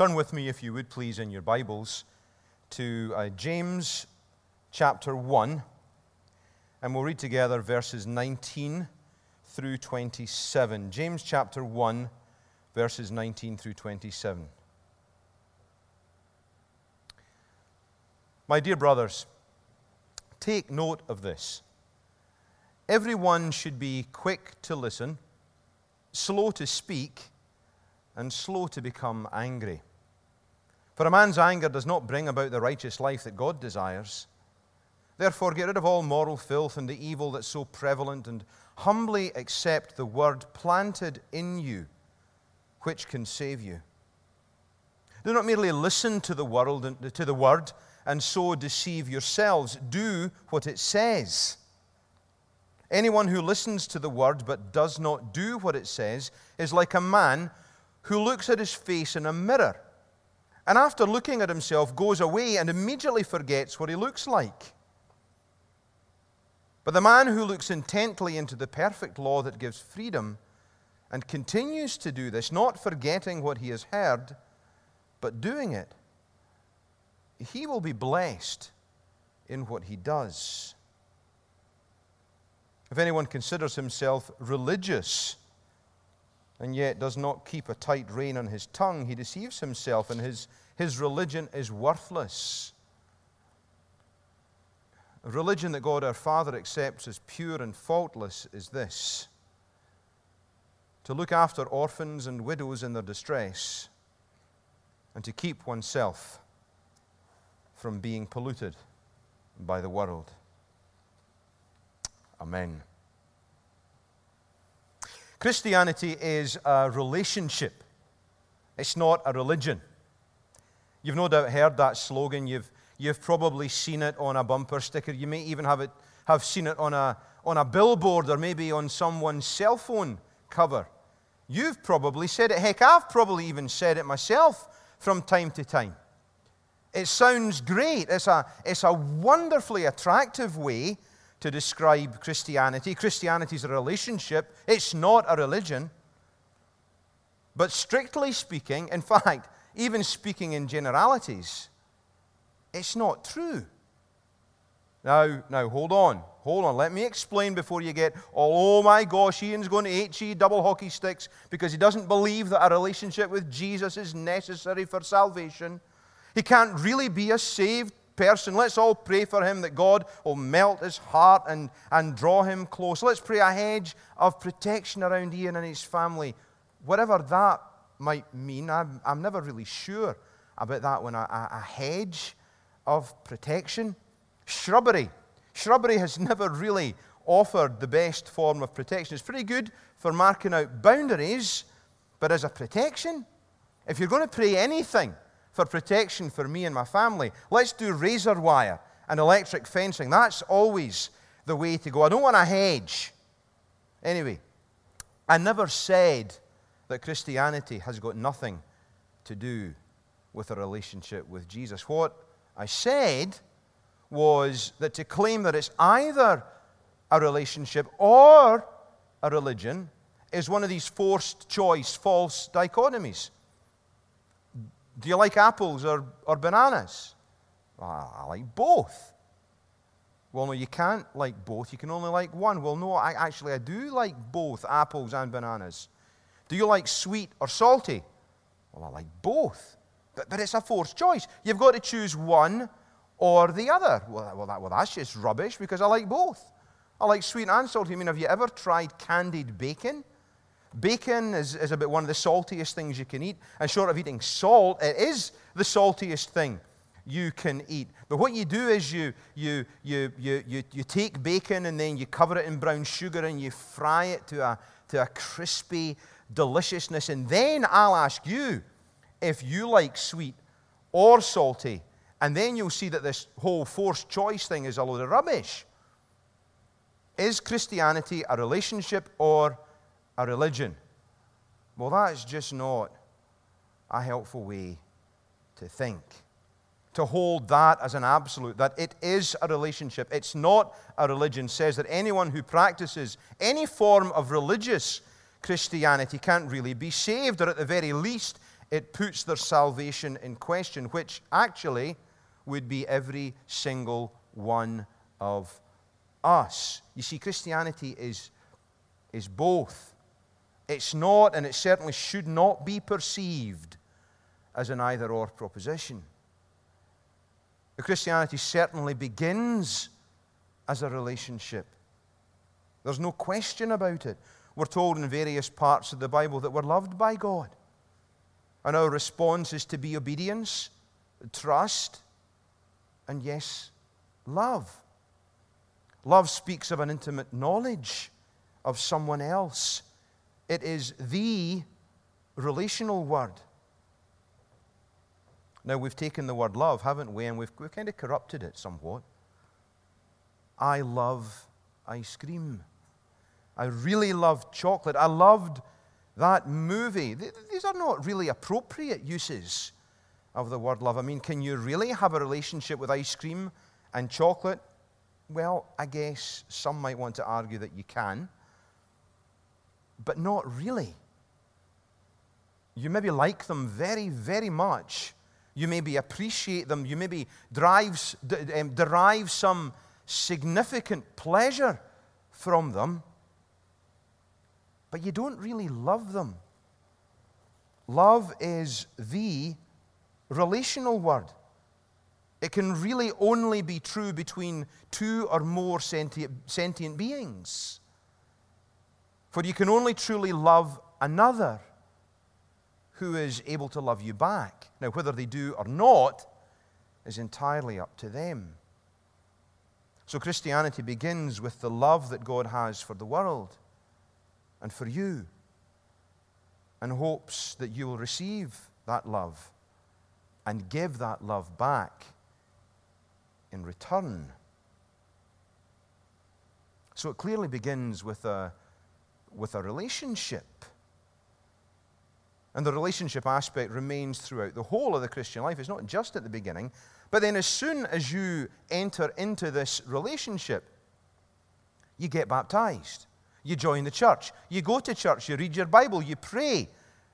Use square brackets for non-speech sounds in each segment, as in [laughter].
Turn with me, if you would please, in your Bibles to uh, James chapter 1, and we'll read together verses 19 through 27. James chapter 1, verses 19 through 27. My dear brothers, take note of this. Everyone should be quick to listen, slow to speak, and slow to become angry. For a man's anger does not bring about the righteous life that God desires. Therefore, get rid of all moral filth and the evil that's so prevalent, and humbly accept the word planted in you, which can save you. Do not merely listen to the world and to the word and so deceive yourselves. Do what it says. Anyone who listens to the word but does not do what it says is like a man who looks at his face in a mirror and after looking at himself goes away and immediately forgets what he looks like. But the man who looks intently into the perfect law that gives freedom and continues to do this, not forgetting what he has heard, but doing it, he will be blessed in what he does. If anyone considers himself religious and yet does not keep a tight rein on his tongue, he deceives himself and his, his religion is worthless. A religion that God our Father accepts as pure and faultless is this to look after orphans and widows in their distress and to keep oneself from being polluted by the world. Amen. Christianity is a relationship, it's not a religion. You've no doubt heard that slogan. You've, you've probably seen it on a bumper sticker. You may even have, it, have seen it on a, on a billboard or maybe on someone's cell phone cover. You've probably said it. Heck, I've probably even said it myself from time to time. It sounds great. It's a, it's a wonderfully attractive way to describe Christianity. Christianity is a relationship, it's not a religion. But strictly speaking, in fact, even speaking in generalities, it's not true. Now, now hold on. Hold on. Let me explain before you get, oh, my gosh, Ian's going to HE double hockey sticks because he doesn't believe that a relationship with Jesus is necessary for salvation. He can't really be a saved person. Let's all pray for him that God will melt his heart and, and draw him close. Let's pray a hedge of protection around Ian and his family. Whatever that might mean, I'm, I'm never really sure about that one. A, a hedge of protection. Shrubbery. Shrubbery has [laughs] never really offered the best form of protection. It's pretty good for marking out boundaries, but as a protection, if you're going to pray anything, for protection for me and my family. Let's do razor wire and electric fencing. That's always the way to go. I don't want a hedge. Anyway, I never said that Christianity has got nothing to do with a relationship with Jesus. What I said was that to claim that it's either a relationship or a religion is one of these forced choice, false dichotomies. Do you like apples or, or bananas? Well, I like both. Well, no, you can't like both. You can only like one. Well, no, I, actually, I do like both apples and bananas. Do you like sweet or salty? Well, I like both. But, but it's a forced choice. You've got to choose one or the other. Well, well, that, well, that's just rubbish because I like both. I like sweet and salty. I mean, have you ever tried candied bacon? Bacon is, is about one of the saltiest things you can eat. And short of eating salt, it is the saltiest thing you can eat. But what you do is you, you, you, you, you, you take bacon and then you cover it in brown sugar and you fry it to a, to a crispy deliciousness. And then I'll ask you if you like sweet or salty. And then you'll see that this whole forced choice thing is a load of rubbish. Is Christianity a relationship or a religion. Well, that is just not a helpful way to think. To hold that as an absolute, that it is a relationship, it's not a religion, says that anyone who practices any form of religious Christianity can't really be saved, or at the very least, it puts their salvation in question, which actually would be every single one of us. You see, Christianity is, is both. It's not, and it certainly should not be perceived as an either or proposition. Christianity certainly begins as a relationship. There's no question about it. We're told in various parts of the Bible that we're loved by God. And our response is to be obedience, trust, and yes, love. Love speaks of an intimate knowledge of someone else, it is the relational word. Now, we've taken the word love, haven't we? And we've, we've kind of corrupted it somewhat. I love ice cream. I really love chocolate. I loved that movie. These are not really appropriate uses of the word love. I mean, can you really have a relationship with ice cream and chocolate? Well, I guess some might want to argue that you can, but not really. You maybe like them very, very much. You maybe appreciate them. You maybe drives, um, derive some significant pleasure from them but you don't really love them. Love is the relational word. It can really only be true between two or more sentient, sentient beings. For you can only truly love another who is able to love you back. Now, whether they do or not is entirely up to them. So, Christianity begins with the love that God has for the world and for you, and hopes that you will receive that love and give that love back in return. So it clearly begins with a, with a relationship. And the relationship aspect remains throughout the whole of the Christian life. It's not just at the beginning. But then, as soon as you enter into this relationship, you get baptized. You join the church. You go to church. You read your Bible. You pray.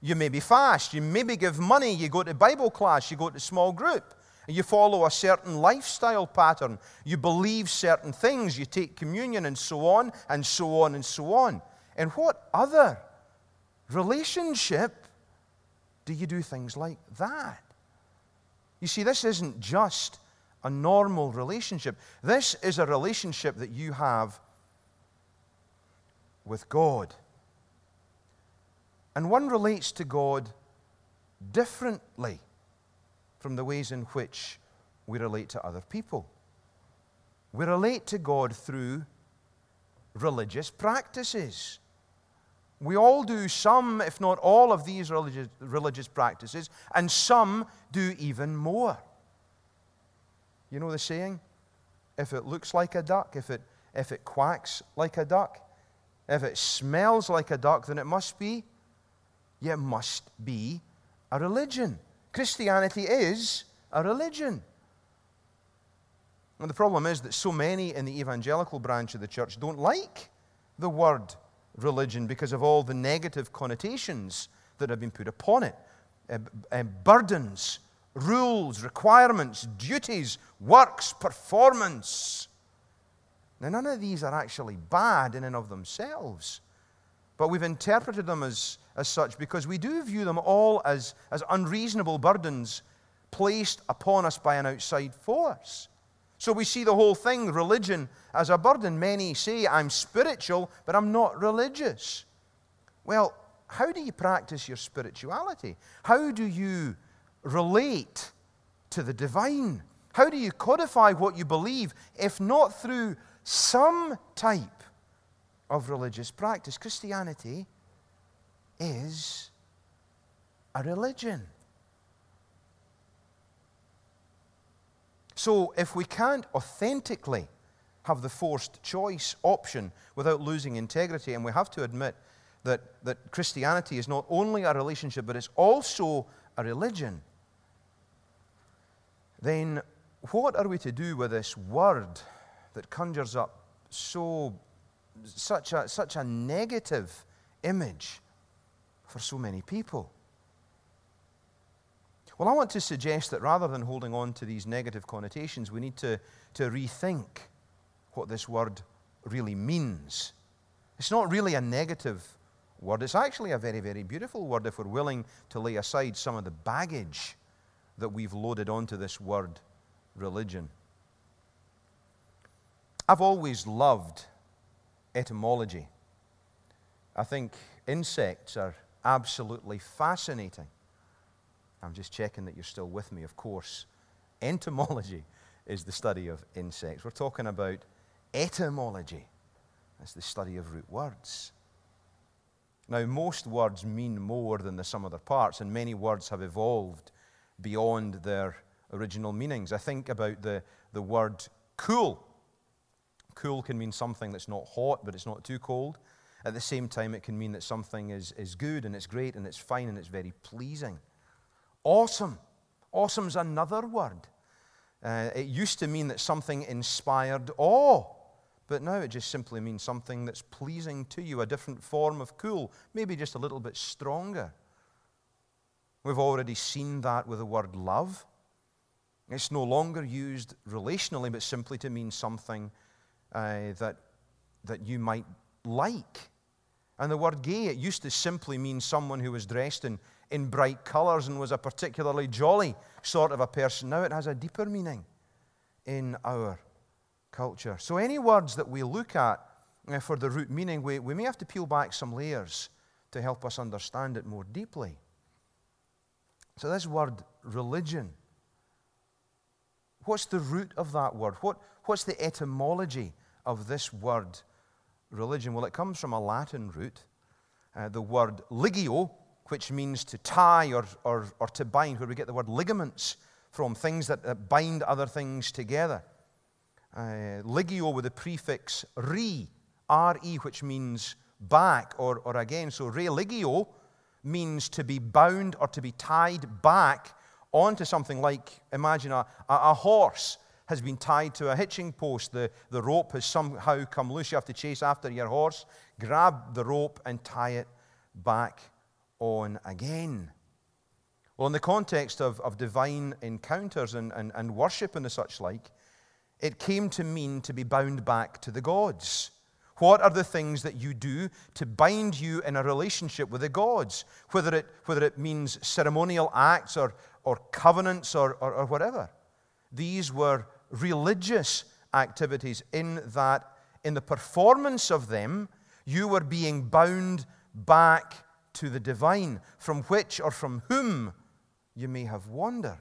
You maybe fast. You maybe give money. You go to Bible class. You go to small group. And you follow a certain lifestyle pattern. You believe certain things. You take communion and so on and so on and so on. And what other relationship do you do things like that? You see, this isn't just a normal relationship. This is a relationship that you have with God. And one relates to God differently from the ways in which we relate to other people. We relate to God through religious practices. We all do some, if not all, of these religious, religious practices, and some do even more. You know the saying? If it looks like a duck, if it, if it quacks like a duck, if it smells like a duck, then it must be, it must be a religion. Christianity is a religion. And the problem is that so many in the evangelical branch of the church don't like the word religion because of all the negative connotations that have been put upon it uh, uh, burdens, rules, requirements, duties, works, performance. Now, none of these are actually bad in and of themselves, but we've interpreted them as, as such because we do view them all as, as unreasonable burdens placed upon us by an outside force. So we see the whole thing, religion, as a burden. Many say, I'm spiritual, but I'm not religious. Well, how do you practice your spirituality? How do you relate to the divine? How do you codify what you believe, if not through some type of religious practice. Christianity is a religion. So, if we can't authentically have the forced choice option without losing integrity, and we have to admit that, that Christianity is not only a relationship, but it's also a religion, then what are we to do with this word that conjures up so, such, a, such a negative image for so many people. Well, I want to suggest that rather than holding on to these negative connotations, we need to, to rethink what this word really means. It's not really a negative word, it's actually a very, very beautiful word if we're willing to lay aside some of the baggage that we've loaded onto this word, religion. I've always loved etymology. I think insects are absolutely fascinating. I'm just checking that you're still with me, of course. Entomology is the study of insects. We're talking about etymology. That's the study of root words. Now, most words mean more than the sum of their parts, and many words have evolved beyond their original meanings. I think about the, the word cool. Cool can mean something that's not hot, but it's not too cold. At the same time, it can mean that something is, is good and it's great and it's fine and it's very pleasing. Awesome. Awesome's another word. Uh, it used to mean that something inspired awe, but now it just simply means something that's pleasing to you, a different form of cool, maybe just a little bit stronger. We've already seen that with the word love. It's no longer used relationally, but simply to mean something uh, that, that you might like. And the word gay, it used to simply mean someone who was dressed in, in bright colors and was a particularly jolly sort of a person. Now it has a deeper meaning in our culture. So, any words that we look at uh, for the root meaning, we, we may have to peel back some layers to help us understand it more deeply. So, this word religion, what's the root of that word? What, what's the etymology of this word religion? Well, it comes from a Latin root, uh, the word ligio, which means to tie or, or, or to bind, where we get the word ligaments from, things that, that bind other things together. Uh, ligio with the prefix re, re, which means back or, or again. So religio means to be bound or to be tied back onto something like, imagine a, a, horse has been tied to a hitching post. The, the rope has somehow come loose. You have to chase after your horse, grab the rope, and tie it back on again. Well, in the context of, of divine encounters and, and, and worship and the such like, it came to mean to be bound back to the gods. What are the things that you do to bind you in a relationship with the gods? Whether it, whether it means ceremonial acts or, or covenants or, or, or whatever. These were religious activities in that, in the performance of them, you were being bound back to the divine, from which or from whom you may have wandered.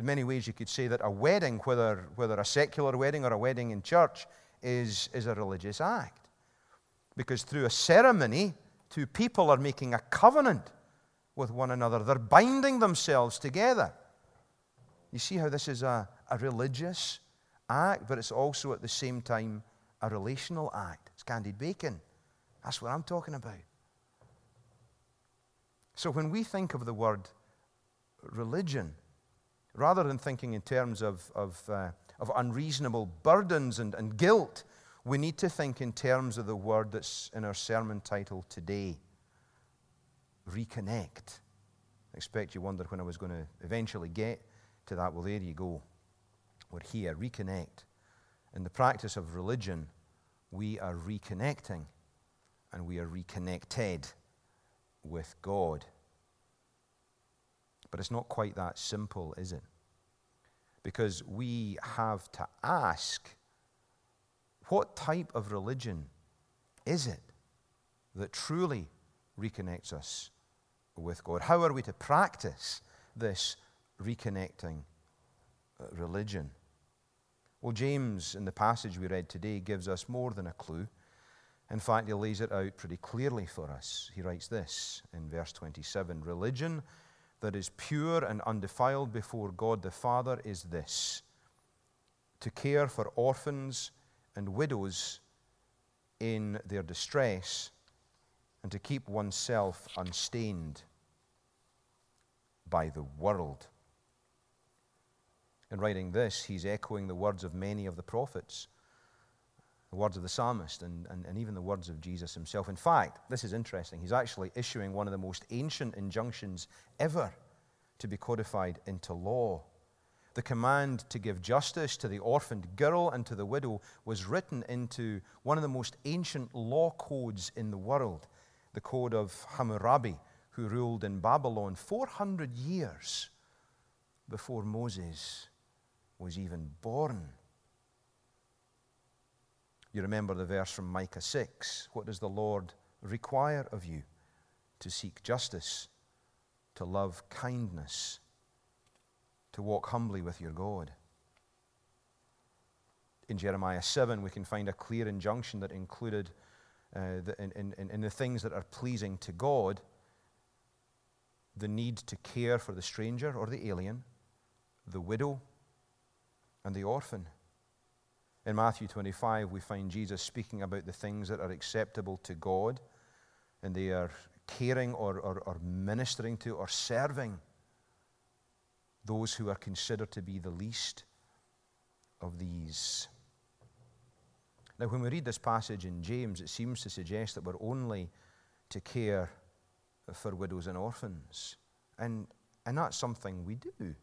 In many ways, you could say that a wedding, whether, whether a secular wedding or a wedding in church, is, is a religious act. Because through a ceremony, two people are making a covenant with one another, they're binding themselves together. You see how this is a, a religious act, but it's also at the same time a relational act. It's candied bacon. That's what I'm talking about. So when we think of the word religion, rather than thinking in terms of, of, uh, of unreasonable burdens and, and guilt, we need to think in terms of the word that's in our sermon title today reconnect. I expect you wondered when I was going to eventually get to that. Well, there you go. We're here, reconnect. In the practice of religion, we are reconnecting and we are reconnected with God. But it's not quite that simple, is it? Because we have to ask what type of religion is it that truly reconnects us with God? How are we to practice this reconnecting uh, religion? Well, James, in the passage we read today, gives us more than a clue. In fact, he lays it out pretty clearly for us. He writes this in verse 27 Religion that is pure and undefiled before God the Father is this to care for orphans and widows in their distress and to keep oneself unstained by the world. In writing this, he's echoing the words of many of the prophets the words of the psalmist and, and, and even the words of Jesus himself. In fact, this is interesting. He's actually issuing one of the most ancient injunctions ever to be codified into law. The command to give justice to the orphaned girl and to the widow was written into one of the most ancient law codes in the world, the code of Hammurabi, who ruled in Babylon 400 years before Moses was even born. You remember the verse from Micah 6 What does the Lord require of you? To seek justice, to love kindness, to walk humbly with your God. In Jeremiah 7, we can find a clear injunction that included uh, the, in, in, in the things that are pleasing to God the need to care for the stranger or the alien, the widow, and the orphan. In Matthew 25, we find Jesus speaking about the things that are acceptable to God, and they are caring or, or, or ministering to or serving those who are considered to be the least of these. Now, when we read this passage in James, it seems to suggest that we're only to care for widows and orphans. And, and that's something we do,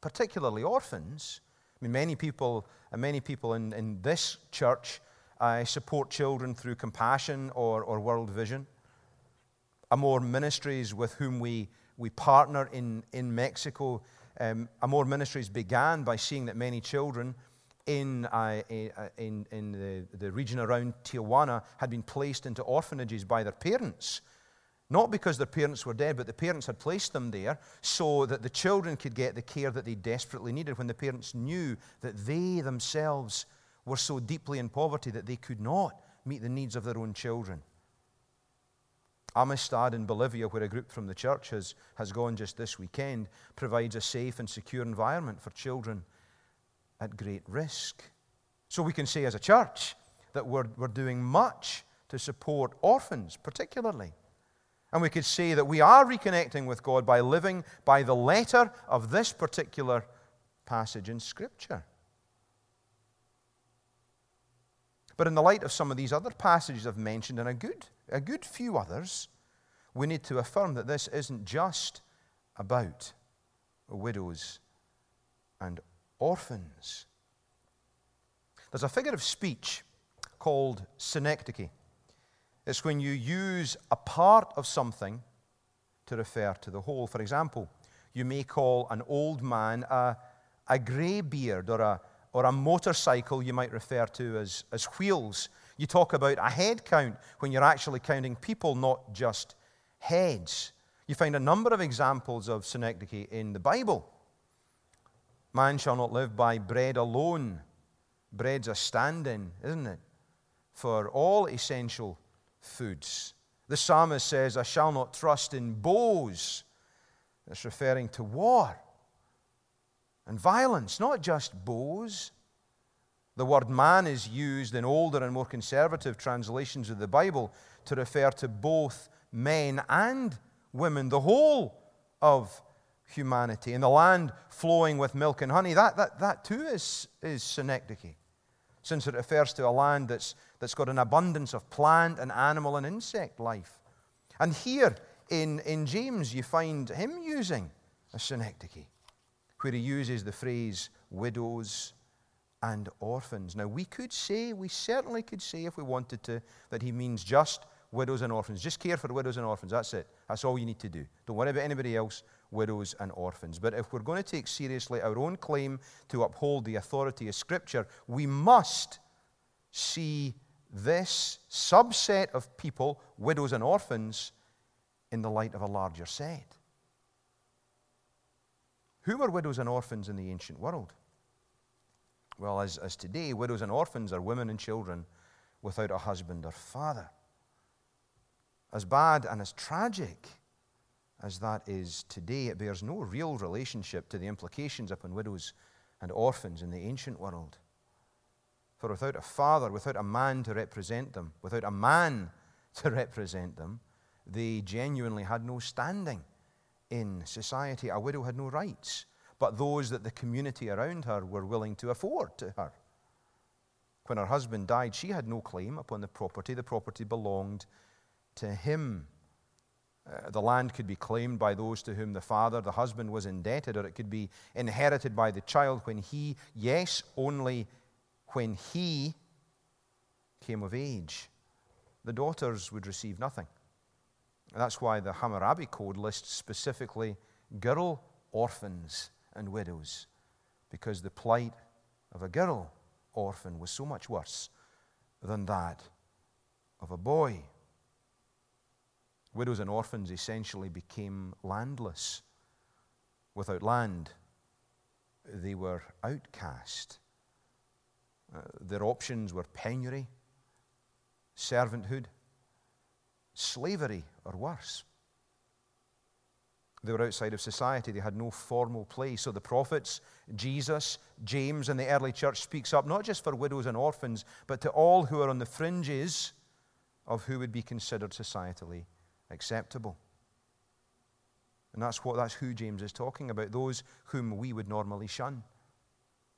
particularly orphans I mean, many people, uh, many people in, in this church uh, support children through compassion or, or world vision. Amor Ministries, with whom we, we partner in, in Mexico, um, Amor Ministries began by seeing that many children in, uh, uh, in, in the, the region around Tijuana had been placed into orphanages by their parents not because their parents were dead, but the parents had placed them there so that the children could get the care that they desperately needed when the parents knew that they themselves were so deeply in poverty that they could not meet the needs of their own children. Amistad in Bolivia, where a group from the church has, has gone just this weekend, provides a safe and secure environment for children at great risk. So we can say as a church that we're, we're doing much to support orphans, particularly. And we could say that we are reconnecting with God by living by the letter of this particular passage in Scripture. But in the light of some of these other passages I've mentioned, and a good, a good few others, we need to affirm that this isn't just about widows and orphans. There's a figure of speech called synecdoche. It's when you use a part of something to refer to the whole. For example, you may call an old man a, a grey beard or a, or a motorcycle you might refer to as, as wheels. You talk about a head count when you're actually counting people, not just heads. You find a number of examples of synecdoche in the Bible. Man shall not live by bread alone. Bread's a stand in, isn't it? For all essential foods. The psalmist says, I shall not trust in bows. That's referring to war and violence, not just bows. The word man is used in older and more conservative translations of the Bible to refer to both men and women, the whole of humanity. And the land flowing with milk and honey, that, that, that too is, is synecdoche, since it refers to a land that's that's got an abundance of plant and animal and insect life. And here in, in James, you find him using a synecdoche, where he uses the phrase widows and orphans. Now, we could say, we certainly could say, if we wanted to, that he means just widows and orphans. Just care for widows and orphans. That's it. That's all you need to do. Don't worry about anybody else, widows and orphans. But if we're going to take seriously our own claim to uphold the authority of Scripture, we must see this subset of people, widows and orphans, in the light of a larger set. Who were widows and orphans in the ancient world? Well, as, as today, widows and orphans are women and children without a husband or father. As bad and as tragic as that is today, it bears no real relationship to the implications upon widows and orphans in the ancient world. For without a father, without a man to represent them, without a man [laughs] to represent them, they genuinely had no standing in society. A widow had no rights, but those that the community around her were willing to afford to her. When her husband died, she had no claim upon the property. The property belonged to him. Uh, the land could be claimed by those to whom the father, the husband, was indebted, or it could be inherited by the child when he, yes, only when he came of age. The daughters would receive nothing. And that's why the Hammurabi Code lists specifically girl orphans and widows, because the plight of a girl orphan was so much worse than that of a boy. Widows and orphans essentially became landless. Without land, they were outcast. Uh, their options were penury, servanthood, slavery, or worse. They were outside of society. They had no formal place. So the prophets, Jesus, James, and the early church speaks up not just for widows and orphans, but to all who are on the fringes of who would be considered societally acceptable. And that's what that's who James is talking about, those whom we would normally shun.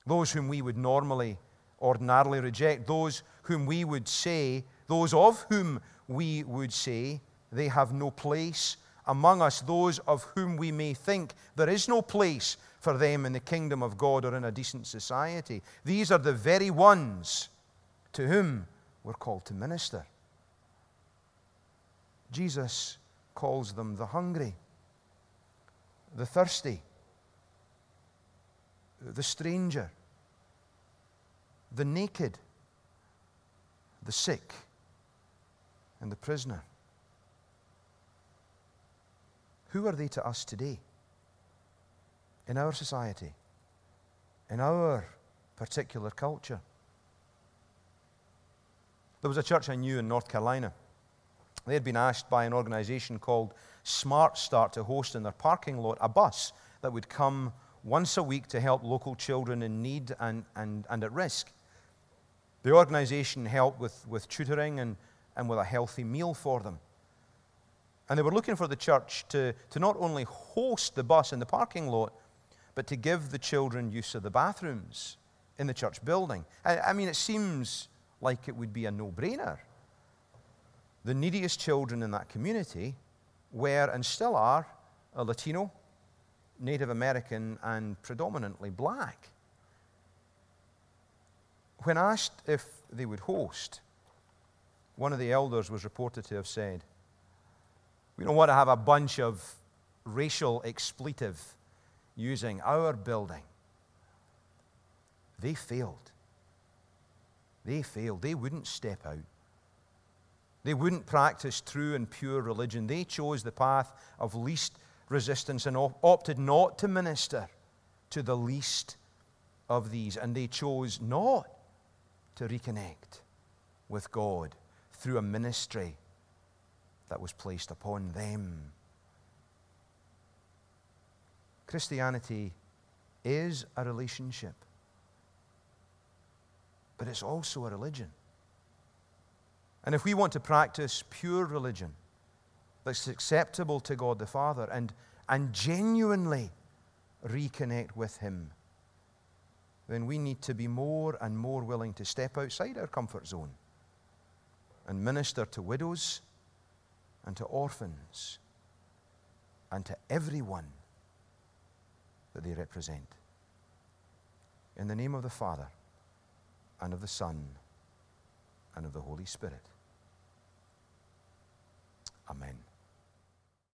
Those whom we would normally ordinarily reject, those whom we would say, those of whom we would say they have no place among us, those of whom we may think there is no place for them in the kingdom of God or in a decent society. These are the very ones to whom we're called to minister. Jesus calls them the hungry, the thirsty, the stranger, the naked, the sick, and the prisoner. Who are they to us today? In our society, in our particular culture. There was a church I knew in North Carolina. They had been asked by an organization called Smart Start to host in their parking lot a bus that would come once a week to help local children in need and, and, and at risk. The organization helped with, with tutoring and, and with a healthy meal for them. And they were looking for the church to, to not only host the bus in the parking lot, but to give the children use of the bathrooms in the church building. I, I mean, it seems like it would be a no brainer. The neediest children in that community were and still are a Latino, Native American, and predominantly black. When asked if they would host, one of the elders was reported to have said, we don't want to have a bunch of racial expletive using our building. They failed. They failed. They wouldn't step out. They wouldn't practice true and pure religion. They chose the path of least resistance and opted not to minister to the least of these. And they chose not to reconnect with God through a ministry that was placed upon them. Christianity is a relationship, but it's also a religion. And if we want to practice pure religion that's acceptable to God the Father and, and genuinely reconnect with Him, then we need to be more and more willing to step outside our comfort zone and minister to widows and to orphans and to everyone that they represent. In the name of the Father, and of the Son, and of the Holy Spirit. Amen.